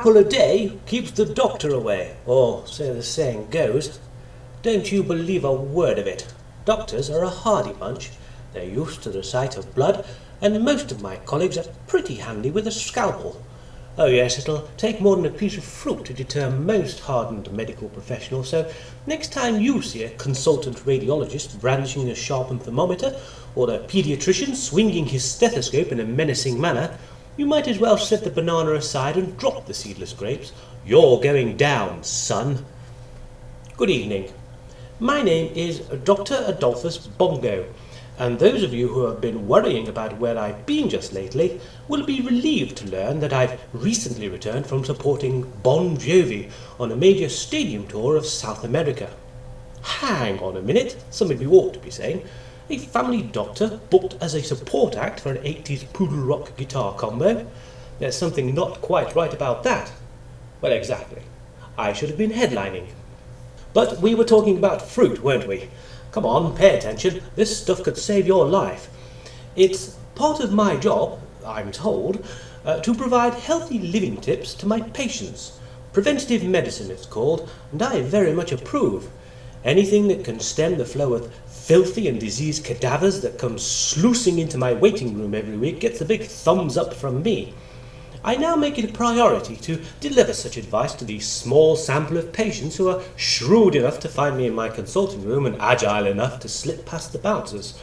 apple a day keeps the doctor away, or so the saying goes. Don't you believe a word of it. Doctors are a hardy bunch. They're used to the sight of blood, and most of my colleagues are pretty handy with a scalpel. Oh, yes, it'll take more than a piece of fruit to deter most hardened medical professionals, so next time you see a consultant radiologist brandishing a sharpened thermometer, or a paediatrician swinging his stethoscope in a menacing manner, you might as well set the banana aside and drop the seedless grapes. You're going down, son. Good evening. My name is Dr. Adolphus Bongo and those of you who have been worrying about where I've been just lately will be relieved to learn that I've recently returned from supporting Bon Jovi on a major stadium tour of South America. Hang on a minute, some of you ought to be saying. A family doctor booked as a support act for an 80s poodle rock guitar combo. There's something not quite right about that. Well, exactly. I should have been headlining. But we were talking about fruit, weren't we? Come on, pay attention. This stuff could save your life. It's part of my job, I'm told, uh, to provide healthy living tips to my patients. Preventative medicine, it's called, and I very much approve. Anything that can stem the flow of filthy and diseased cadavers that come sluicing into my waiting room every week gets a big thumbs up from me. I now make it a priority to deliver such advice to the small sample of patients who are shrewd enough to find me in my consulting room and agile enough to slip past the bouncers.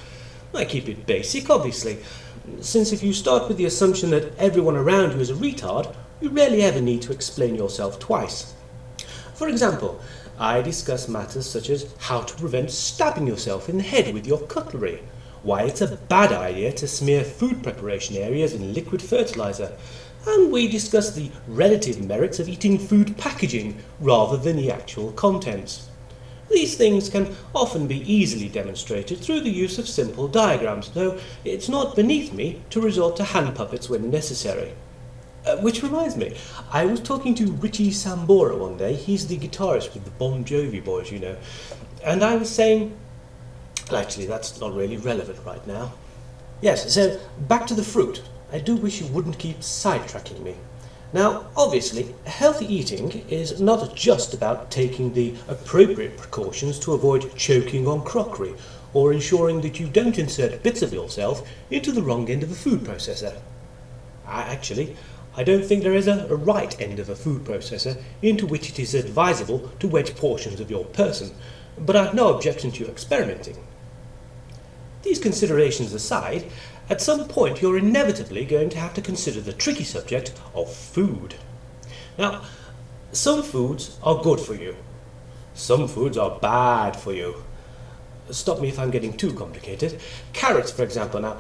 I keep it basic, obviously, since if you start with the assumption that everyone around you is a retard, you rarely ever need to explain yourself twice. For example, I discuss matters such as how to prevent stabbing yourself in the head with your cutlery, why it's a bad idea to smear food preparation areas in liquid fertilizer, and we discuss the relative merits of eating food packaging rather than the actual contents. These things can often be easily demonstrated through the use of simple diagrams, though it's not beneath me to resort to hand puppets when necessary. Uh, which reminds me, I was talking to Richie Sambora one day, he's the guitarist with the Bon Jovi boys, you know, and I was saying, well, actually, that's not really relevant right now. Yes, so back to the fruit. I do wish you wouldn't keep sidetracking me. Now, obviously, healthy eating is not just about taking the appropriate precautions to avoid choking on crockery or ensuring that you don't insert bits of yourself into the wrong end of a food processor. I, actually, I don't think there is a, a right end of a food processor into which it is advisable to wedge portions of your person, but I've no objection to you experimenting. These considerations aside, at some point you're inevitably going to have to consider the tricky subject of food. Now, some foods are good for you, some foods are bad for you. Stop me if I'm getting too complicated. Carrots, for example. Now,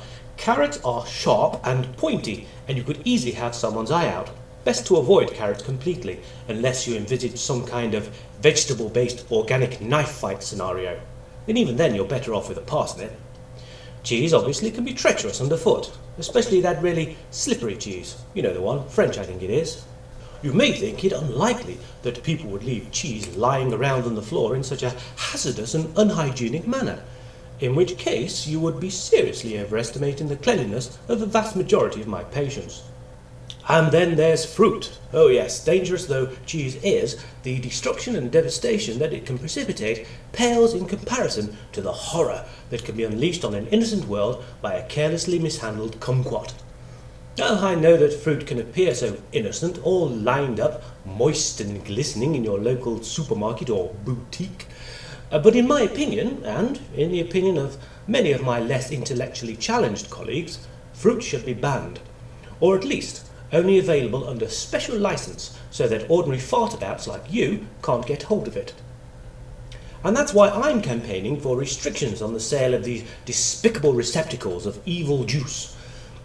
carrots are sharp and pointy, and you could easily have someone's eye out. Best to avoid carrots completely, unless you envisage some kind of vegetable based organic knife fight scenario. And even then, you're better off with a parsnip. Cheese obviously can be treacherous underfoot, especially that really slippery cheese. You know the one, French I think it is. You may think it unlikely that people would leave cheese lying around on the floor in such a hazardous and unhygienic manner, in which case you would be seriously overestimating the cleanliness of the vast majority of my patients. And then there's fruit. Oh, yes, dangerous though cheese is, the destruction and devastation that it can precipitate pales in comparison to the horror that can be unleashed on an innocent world by a carelessly mishandled kumquat. Oh, I know that fruit can appear so innocent, all lined up, moist and glistening in your local supermarket or boutique. Uh, but in my opinion, and in the opinion of many of my less intellectually challenged colleagues, fruit should be banned. Or at least only available under special license so that ordinary fartabouts like you can't get hold of it. And that's why I'm campaigning for restrictions on the sale of these despicable receptacles of evil juice.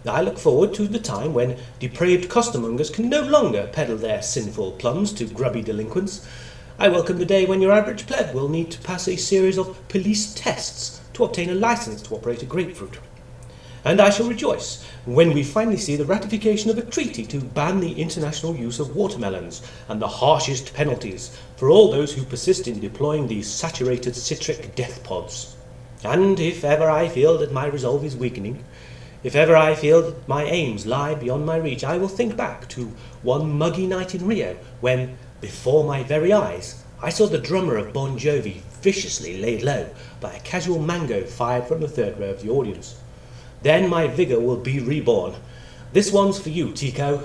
I look forward to the time when depraved costermongers can no longer peddle their sinful plums to grubby delinquents. I welcome the day when your average pleb will need to pass a series of police tests to obtain a license to operate a grapefruit. And I shall rejoice when we finally see the ratification of a treaty to ban the international use of watermelons and the harshest penalties for all those who persist in deploying these saturated citric death pods. And if ever I feel that my resolve is weakening, If ever I feel that my aims lie beyond my reach, I will think back to one muggy night in Rio when, before my very eyes, I saw the drummer of Bon Jovi viciously laid low by a casual mango fired from the third row of the audience. Then my vigour will be reborn. This one's for you, Tico.